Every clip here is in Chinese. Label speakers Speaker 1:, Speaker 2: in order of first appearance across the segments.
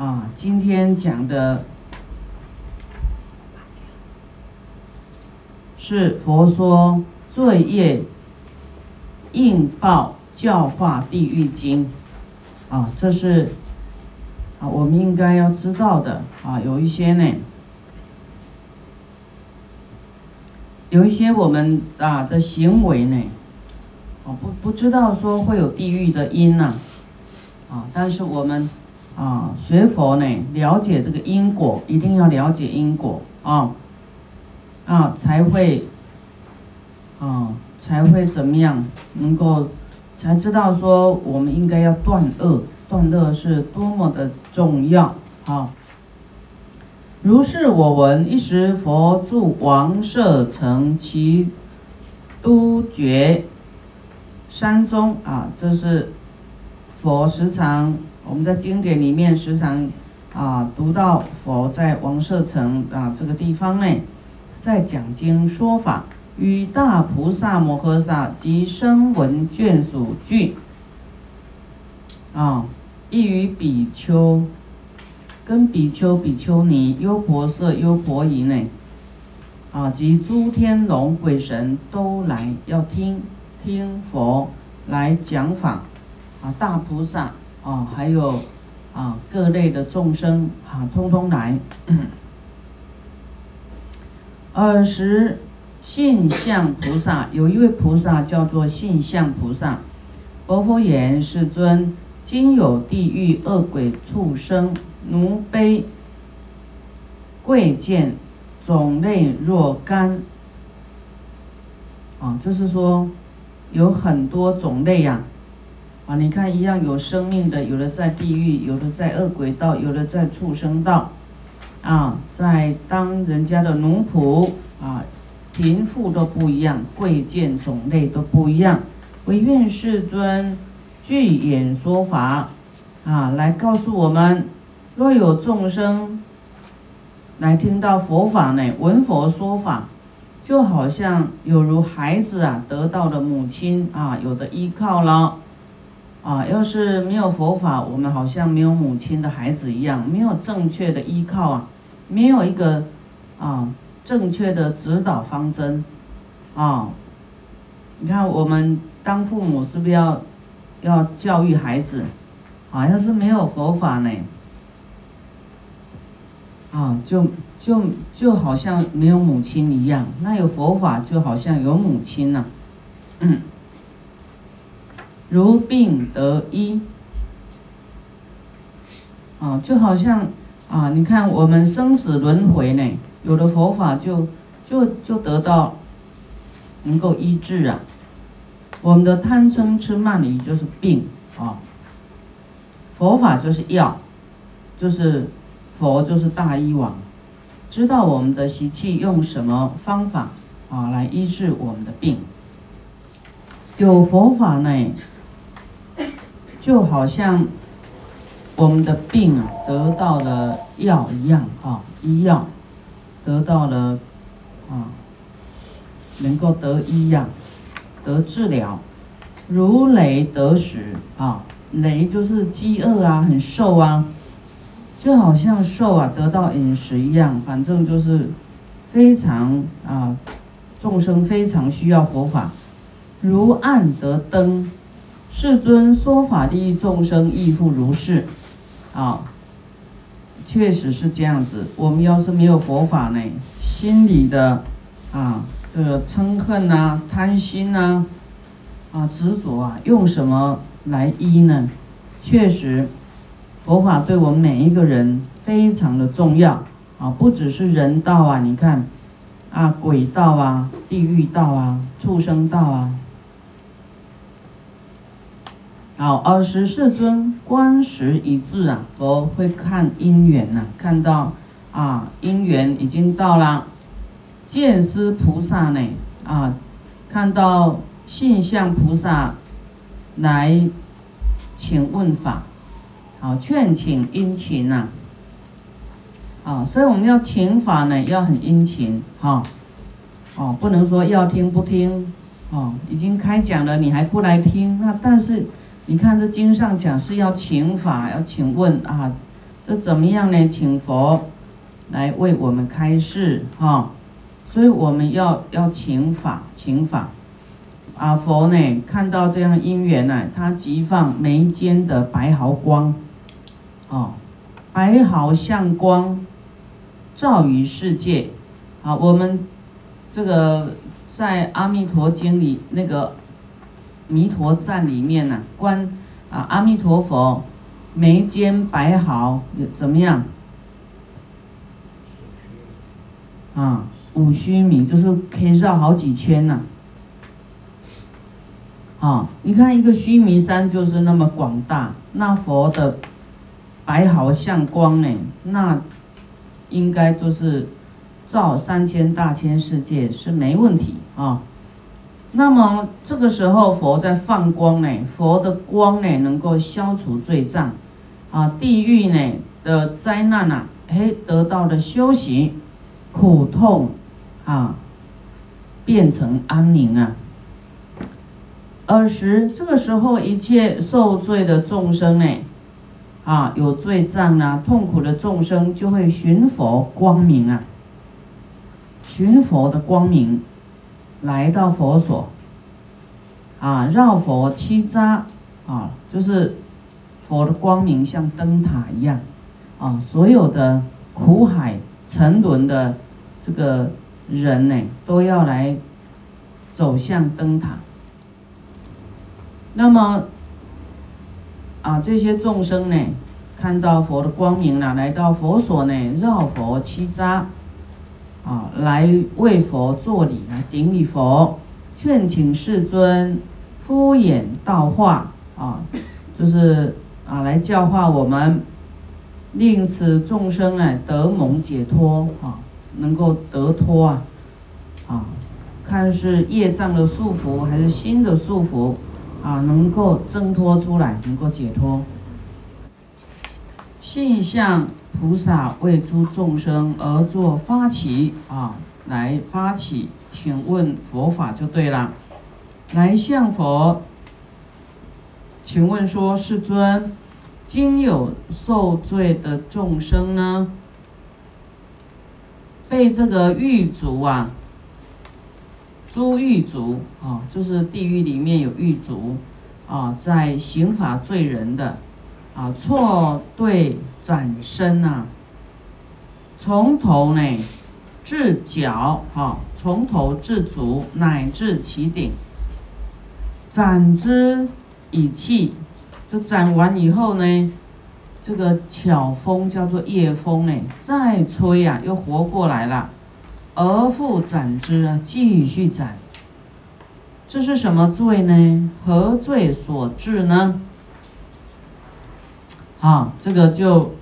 Speaker 1: 啊，今天讲的是佛说罪业应报教化地狱经，啊，这是啊我们应该要知道的啊，有一些呢。有一些我们啊的行为呢，哦不不知道说会有地狱的因呐，啊，但是我们啊学佛呢，了解这个因果，一定要了解因果啊，啊才会啊才会怎么样，能够才知道说我们应该要断恶，断恶是多么的重要啊。如是我闻，一时佛住王舍城其都觉山中啊，这是佛时常我们在经典里面时常啊读到佛在王舍城啊这个地方内，在讲经说法，与大菩萨摩诃萨及声闻眷属俱啊，亦与比丘。跟比丘、比丘尼、优婆塞、优婆夷呢，啊，及诸天龙鬼神都来要听听佛来讲法，啊，大菩萨啊，还有啊各类的众生啊，通通来。尔时信相菩萨有一位菩萨叫做信相菩萨，佛佛言：世尊，今有地狱恶鬼畜生。奴卑贵贱种类若干啊，就是说有很多种类呀，啊你看一样有生命的，有的在地狱，有的在恶鬼道，有的在畜生道啊，在当人家的奴仆啊，贫富都不一样，贵贱种类都不一样。唯愿世尊具演说法啊，来告诉我们。若有众生来听到佛法呢，闻佛说法，就好像有如孩子啊得到了母亲啊有的依靠了，啊，要是没有佛法，我们好像没有母亲的孩子一样，没有正确的依靠啊，没有一个啊正确的指导方针啊。你看我们当父母是不是要要教育孩子啊？要是没有佛法呢？啊，就就就好像没有母亲一样，那有佛法就好像有母亲呐。嗯，如病得医。啊，就好像啊，你看我们生死轮回呢，有了佛法就就就得到能够医治啊。我们的贪嗔痴慢疑就是病啊，佛法就是药，就是。佛就是大医王，知道我们的习气用什么方法啊来医治我们的病。有佛法呢，就好像我们的病啊得到了药一样啊，医药得到了啊，能够得医呀，得治疗，如雷得食啊，雷就是饥饿啊，很瘦啊。就好像瘦啊得到饮食一样，反正就是非常啊，众生非常需要佛法，如暗得灯，世尊说法利益众生亦复如是，啊，确实是这样子。我们要是没有佛法呢，心里的啊这个嗔恨呐、贪心呐、啊执着啊，用什么来医呢？确实。佛法对我们每一个人非常的重要啊，不只是人道啊，你看，啊鬼道啊、地狱道啊、畜生道啊。好，二十世尊观时一致啊，佛会看因缘呐，看到啊因缘已经到了，见思菩萨呢啊，看到信相菩萨来请问法。好，劝请殷勤呐，啊，所以我们要请法呢，要很殷勤，哈，哦，不能说要听不听，哦，已经开讲了，你还不来听，那但是你看这经上讲是要请法，要请问啊，这怎么样呢？请佛来为我们开示哈。所以我们要要请法，请法。啊，佛呢看到这样因缘呢，他即放眉间的白毫光，哦，白毫像光，照于世界。啊，我们这个在阿弥陀经里那个弥陀赞里面呢，观啊阿弥陀佛眉间白毫怎么样？啊，五须弥就是可以绕好几圈呢。啊，你看一个须弥山就是那么广大，那佛的白毫像光呢，那应该就是照三千大千世界是没问题啊。那么这个时候佛在放光呢，佛的光呢能够消除罪障，啊，地狱呢的灾难呐，哎得到了修行，苦痛啊变成安宁啊。尔时，这个时候，一切受罪的众生呢，啊，有罪障啊，痛苦的众生就会寻佛光明啊，寻佛的光明，来到佛所，啊，绕佛七匝，啊，就是佛的光明像灯塔一样，啊，所有的苦海沉沦的这个人呢，都要来走向灯塔。那么，啊，这些众生呢，看到佛的光明了，来到佛所呢，绕佛七匝，啊，来为佛作礼，来顶礼佛，劝请世尊敷衍道化，啊，就是啊，来教化我们，令此众生呢得蒙解脱，啊，能够得脱啊，啊，看是业障的束缚还是心的束缚。啊，能够挣脱出来，能够解脱。信向菩萨为诸众生而作发起啊，来发起，请问佛法就对了。来向佛，请问说，世尊，今有受罪的众生呢，被这个狱卒啊。诸狱卒啊，就是地狱里面有狱卒啊，在刑法罪人的啊，错对斩身呐，从头呢至脚啊，从头至足乃至其顶，斩之以气，就斩完以后呢，这个巧风叫做夜风呢，再吹呀，又活过来了。而复斩之啊，继续斩。这是什么罪呢？何罪所致呢？啊，这个就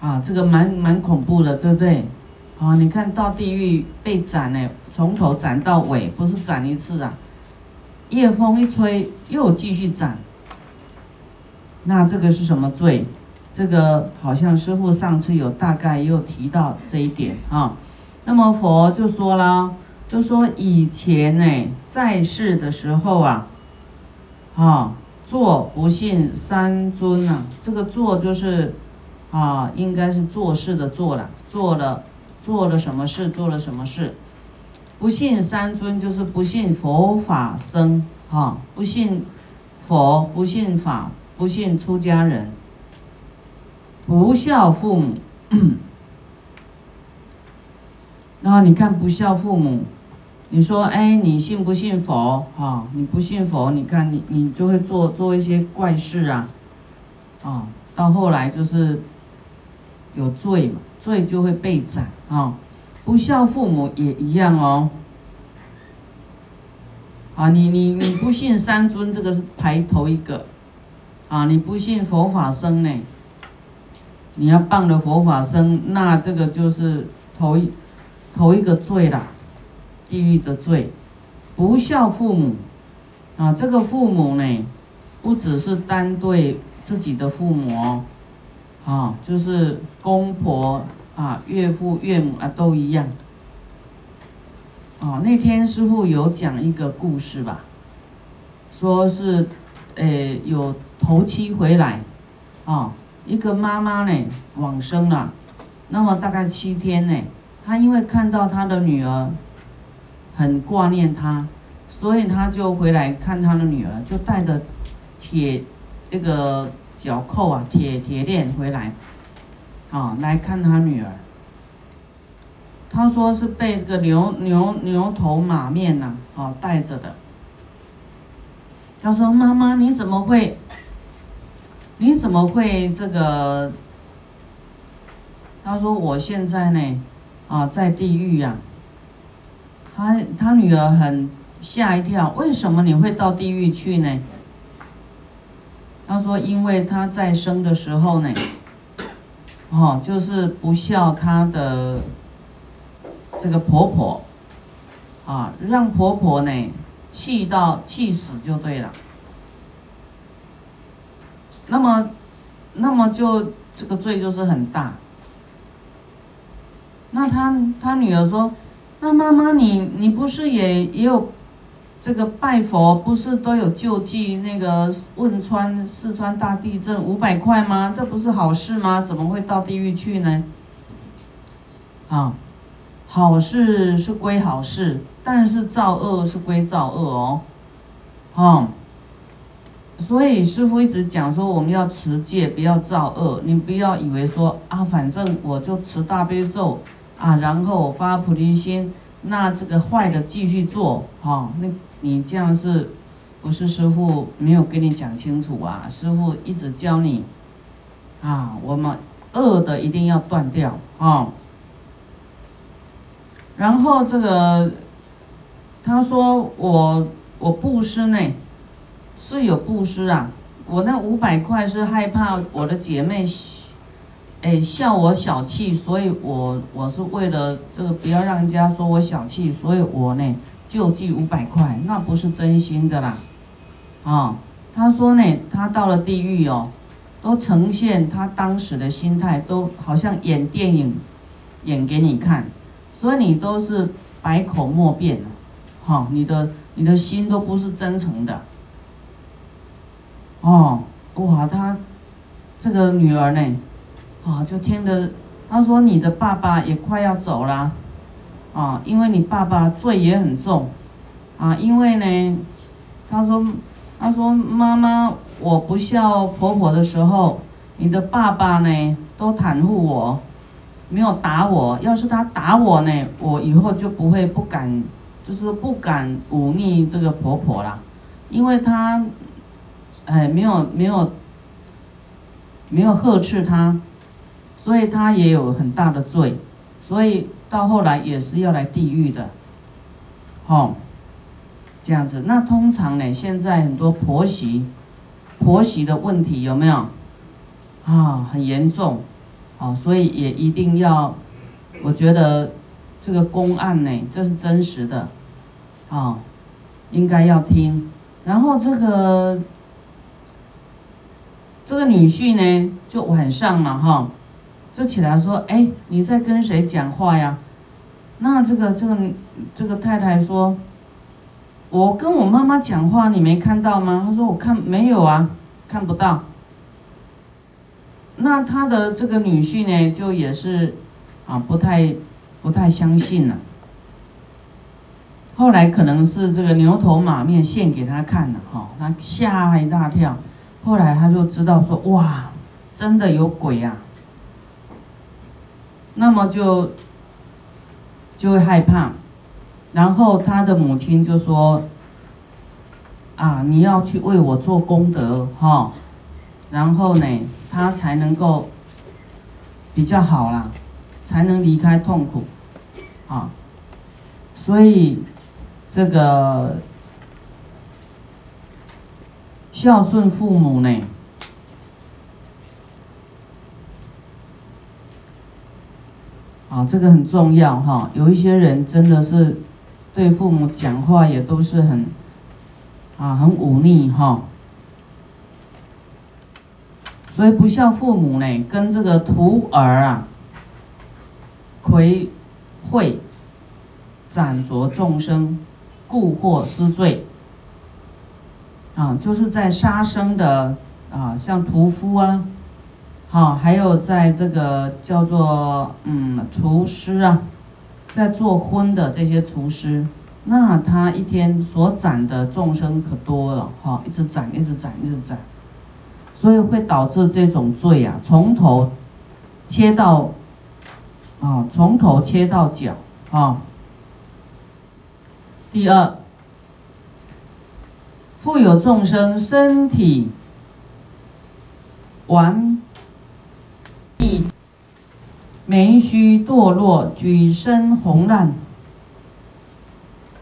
Speaker 1: 啊，这个蛮蛮恐怖的，对不对？啊，你看到地狱被斩呢，从头斩到尾，不是斩一次啊。夜风一吹，又继续斩。那这个是什么罪？这个好像师傅上次有大概又提到这一点啊，那么佛就说了，就说以前呢在世的时候啊，啊做不信三尊啊，这个做就是啊应该是做事的做了，做了做了什么事做了什么事，不信三尊就是不信佛法僧啊，不信佛不信法不信出家人。不孝父母，然后你看不孝父母，你说哎，你信不信佛？哈，你不信佛，你看你你就会做做一些怪事啊，啊，到后来就是有罪嘛，罪就会被斩啊。不孝父母也一样哦，啊，你你你不信三尊，这个是排头一个，啊，你不信佛法僧呢？你要谤了佛法僧，那这个就是头一头一个罪了，地狱的罪。不孝父母，啊，这个父母呢，不只是单对自己的父母哦，啊，就是公婆啊、岳父岳母啊都一样。啊，那天师傅有讲一个故事吧，说是，诶，有头七回来，啊。一个妈妈呢往生了，那么大概七天呢，她因为看到她的女儿很挂念他，所以他就回来看他的女儿，就带着铁那个脚扣啊，铁铁链回来，啊，来看他女儿。他说是被这个牛牛牛头马面呐，啊带着的。他说：“妈妈，你怎么会？你怎么会这个？”他说：“我现在呢，啊，在地狱呀。”他他女儿很吓一跳，为什么你会到地狱去呢？他说：“因为他在生的时候呢，哦，就是不孝他的。”这个婆婆，啊，让婆婆呢气到气死就对了。那么，那么就这个罪就是很大。那他他女儿说：“那妈妈你你不是也也有这个拜佛，不是都有救济那个汶川四川大地震五百块吗？这不是好事吗？怎么会到地狱去呢？”啊。好事是归好事，但是造恶是归造恶哦，啊。所以师傅一直讲说，我们要持戒，不要造恶。你不要以为说啊，反正我就持大悲咒啊，然后发菩提心，那这个坏的继续做，哈。那你这样是，不是师傅没有跟你讲清楚啊？师傅一直教你，啊，我们恶的一定要断掉，啊。然后这个，他说我我布施呢，是有布施啊。我那五百块是害怕我的姐妹，哎笑我小气，所以我我是为了这个不要让人家说我小气，所以我呢就寄五百块，那不是真心的啦。啊，他说呢，他到了地狱哦，都呈现他当时的心态，都好像演电影，演给你看。所以你都是百口莫辩哈，你的你的心都不是真诚的，哦，哇，他这个女儿呢，啊，就听着，他说你的爸爸也快要走了，啊，因为你爸爸罪也很重，啊，因为呢，他说，他说妈妈，我不孝婆婆的时候，你的爸爸呢都袒护我。没有打我，要是他打我呢，我以后就不会不敢，就是不敢忤逆这个婆婆了，因为他，哎，没有没有，没有呵斥他，所以他也有很大的罪，所以到后来也是要来地狱的，好，这样子。那通常呢，现在很多婆媳，婆媳的问题有没有？啊，很严重。哦，所以也一定要，我觉得这个公案呢，这是真实的，啊，应该要听。然后这个这个女婿呢，就晚上嘛，哈，就起来说：“哎，你在跟谁讲话呀？”那这个这个这个太太说：“我跟我妈妈讲话，你没看到吗？”他说：“我看没有啊，看不到。”那他的这个女婿呢，就也是，啊，不太，不太相信了。后来可能是这个牛头马面现给他看了，哈，他吓一大跳。后来他就知道说，哇，真的有鬼啊。那么就，就会害怕。然后他的母亲就说，啊，你要去为我做功德，哈。然后呢？他才能够比较好啦，才能离开痛苦，啊，所以这个孝顺父母呢，啊，这个很重要哈。有一些人真的是对父母讲话也都是很啊，很忤逆哈。所以不孝父母呢，跟这个徒儿啊，魁会斩着众生，故获失罪。啊，就是在杀生的啊，像屠夫啊，好，还有在这个叫做嗯厨师啊，在做荤的这些厨师，那他一天所斩的众生可多了哈，一直斩，一直斩，一直斩，所以会导致这种罪啊，从头切到啊，从头切到脚啊。第二，富有众生身体完。眉须堕落，举身红烂，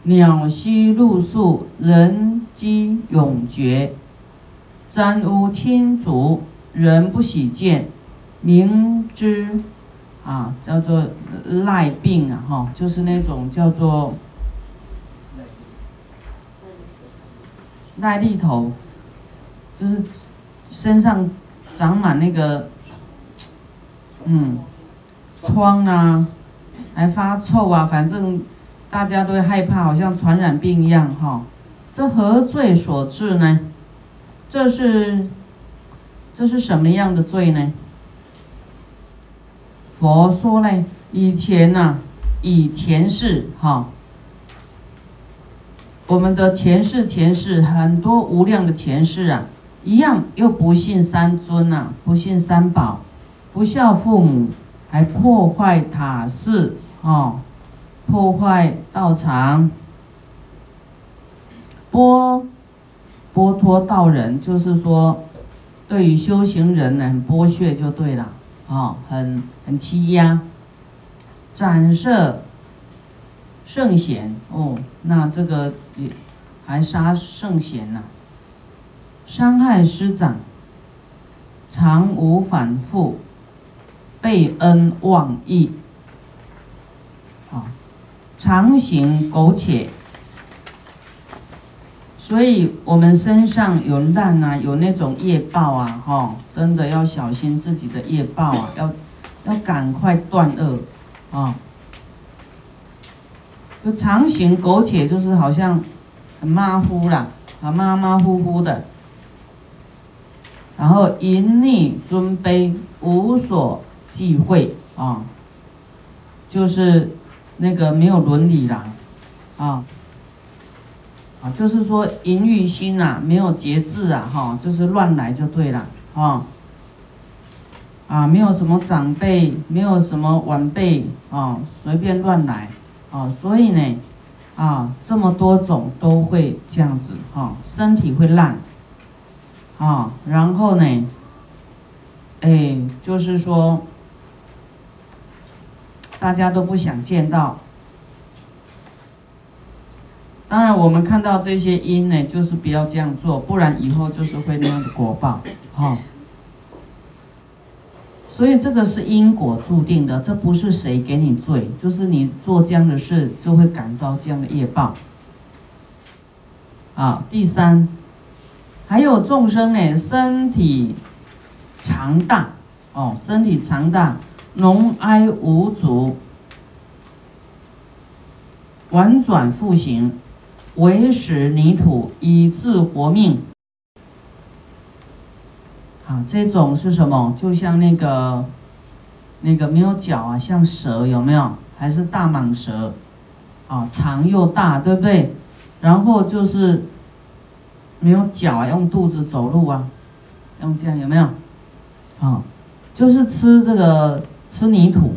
Speaker 1: 鸟息露宿，人饥永绝，沾污侵足，人不喜见，明知啊，叫做赖病啊，哈，就是那种叫做赖痢头，就是身上长满那个，嗯。疮啊，还发臭啊，反正大家都害怕，好像传染病一样哈。这何罪所致呢？这是这是什么样的罪呢？佛说呢，以前呐，以前世哈，我们的前世前世很多无量的前世啊，一样又不信三尊呐，不信三宝，不孝父母。还破坏塔寺哦，破坏道场，剥剥脱道人，就是说，对于修行人呢，剥削就对了，哦，很很欺压，斩射圣贤哦，那这个也还杀圣贤呐，伤害师长，常无反复。背恩忘义，啊，常行苟且，所以我们身上有难啊，有那种业报啊，哈，真的要小心自己的业报啊，要要赶快断恶，啊，就常行苟且，就是好像很马虎啦，啊马马虎虎的，然后淫逆尊卑无所。忌讳啊，就是那个没有伦理啦，啊，啊，就是说淫欲心呐，没有节制啊，哈，就是乱来就对了，啊，啊，没有什么长辈，没有什么晚辈啊，随便乱来，啊，所以呢，啊，这么多种都会这样子，哈，身体会烂，啊，然后呢，哎，就是说。大家都不想见到。当然，我们看到这些因呢，就是不要这样做，不然以后就是会那样的果报，哈。所以这个是因果注定的，这不是谁给你罪，就是你做这样的事就会感召这样的业报。啊，第三，还有众生呢，身体长大，哦，身体长大。龙哀无足，婉转复行，为食泥土以自活命。啊，这种是什么？就像那个那个没有脚啊，像蛇有没有？还是大蟒蛇？啊，长又大，对不对？然后就是没有脚，用肚子走路啊，用这样有没有？啊，就是吃这个。吃泥土，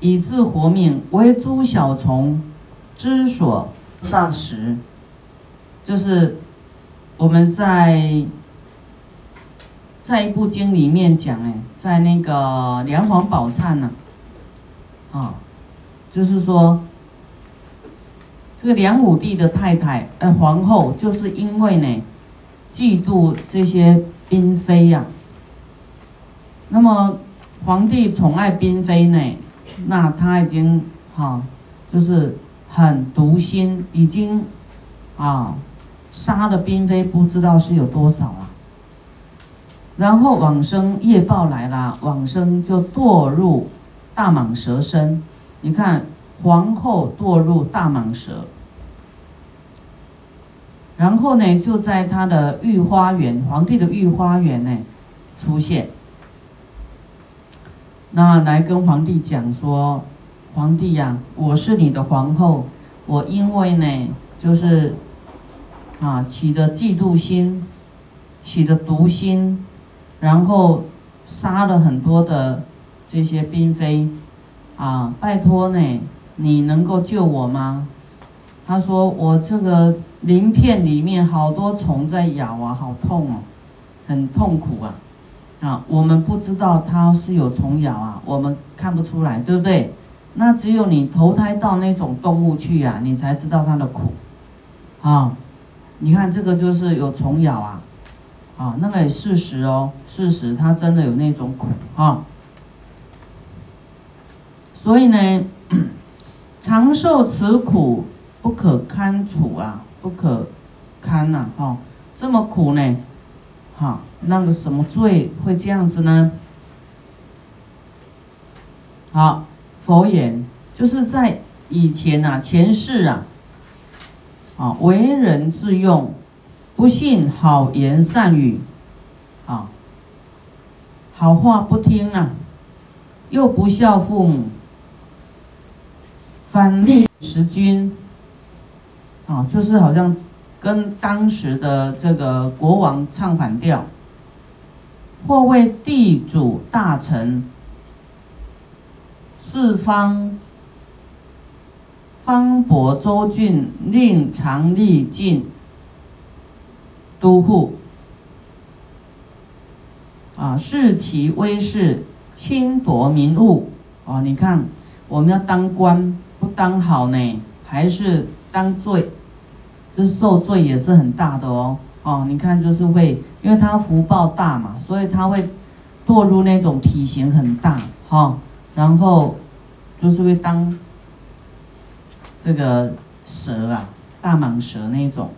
Speaker 1: 以自活命，为诸小虫之所杀食。就是我们在在一部经里面讲，哎，在那个梁皇宝忏呢，啊，就是说这个梁武帝的太太，呃，皇后，就是因为呢，嫉妒这些嫔妃呀，那么。皇帝宠爱嫔妃呢，那他已经哈，就是很毒心，已经啊杀了嫔妃不知道是有多少了。然后往生业报来了，往生就堕入大蟒蛇身。你看皇后堕入大蟒蛇，然后呢就在他的御花园，皇帝的御花园呢出现。那来跟皇帝讲说，皇帝呀，我是你的皇后，我因为呢，就是啊起的嫉妒心，起的毒心，然后杀了很多的这些嫔妃，啊，拜托呢，你能够救我吗？他说我这个鳞片里面好多虫在咬啊，好痛哦，很痛苦啊。啊，我们不知道它是有虫咬啊，我们看不出来，对不对？那只有你投胎到那种动物去呀，你才知道它的苦。啊，你看这个就是有虫咬啊，啊，那个也事实哦，事实它真的有那种苦啊。所以呢，长寿此苦不可堪处啊，不可堪呐，哈，这么苦呢。哈，那个什么罪会这样子呢？好，佛言，就是在以前呐，前世啊，啊，为人自用，不信好言善语，啊，好话不听啊，又不孝父母，反逆时君，啊，就是好像。跟当时的这个国王唱反调，或为地主大臣，四方方伯州郡令常历进都护，啊，视其威势，侵夺民物。哦，你看，我们要当官不当好呢，还是当罪？这受罪也是很大的哦，哦，你看就是会，因为他福报大嘛，所以他会堕入那种体型很大，哈，然后就是会当这个蛇啊，大蟒蛇那种。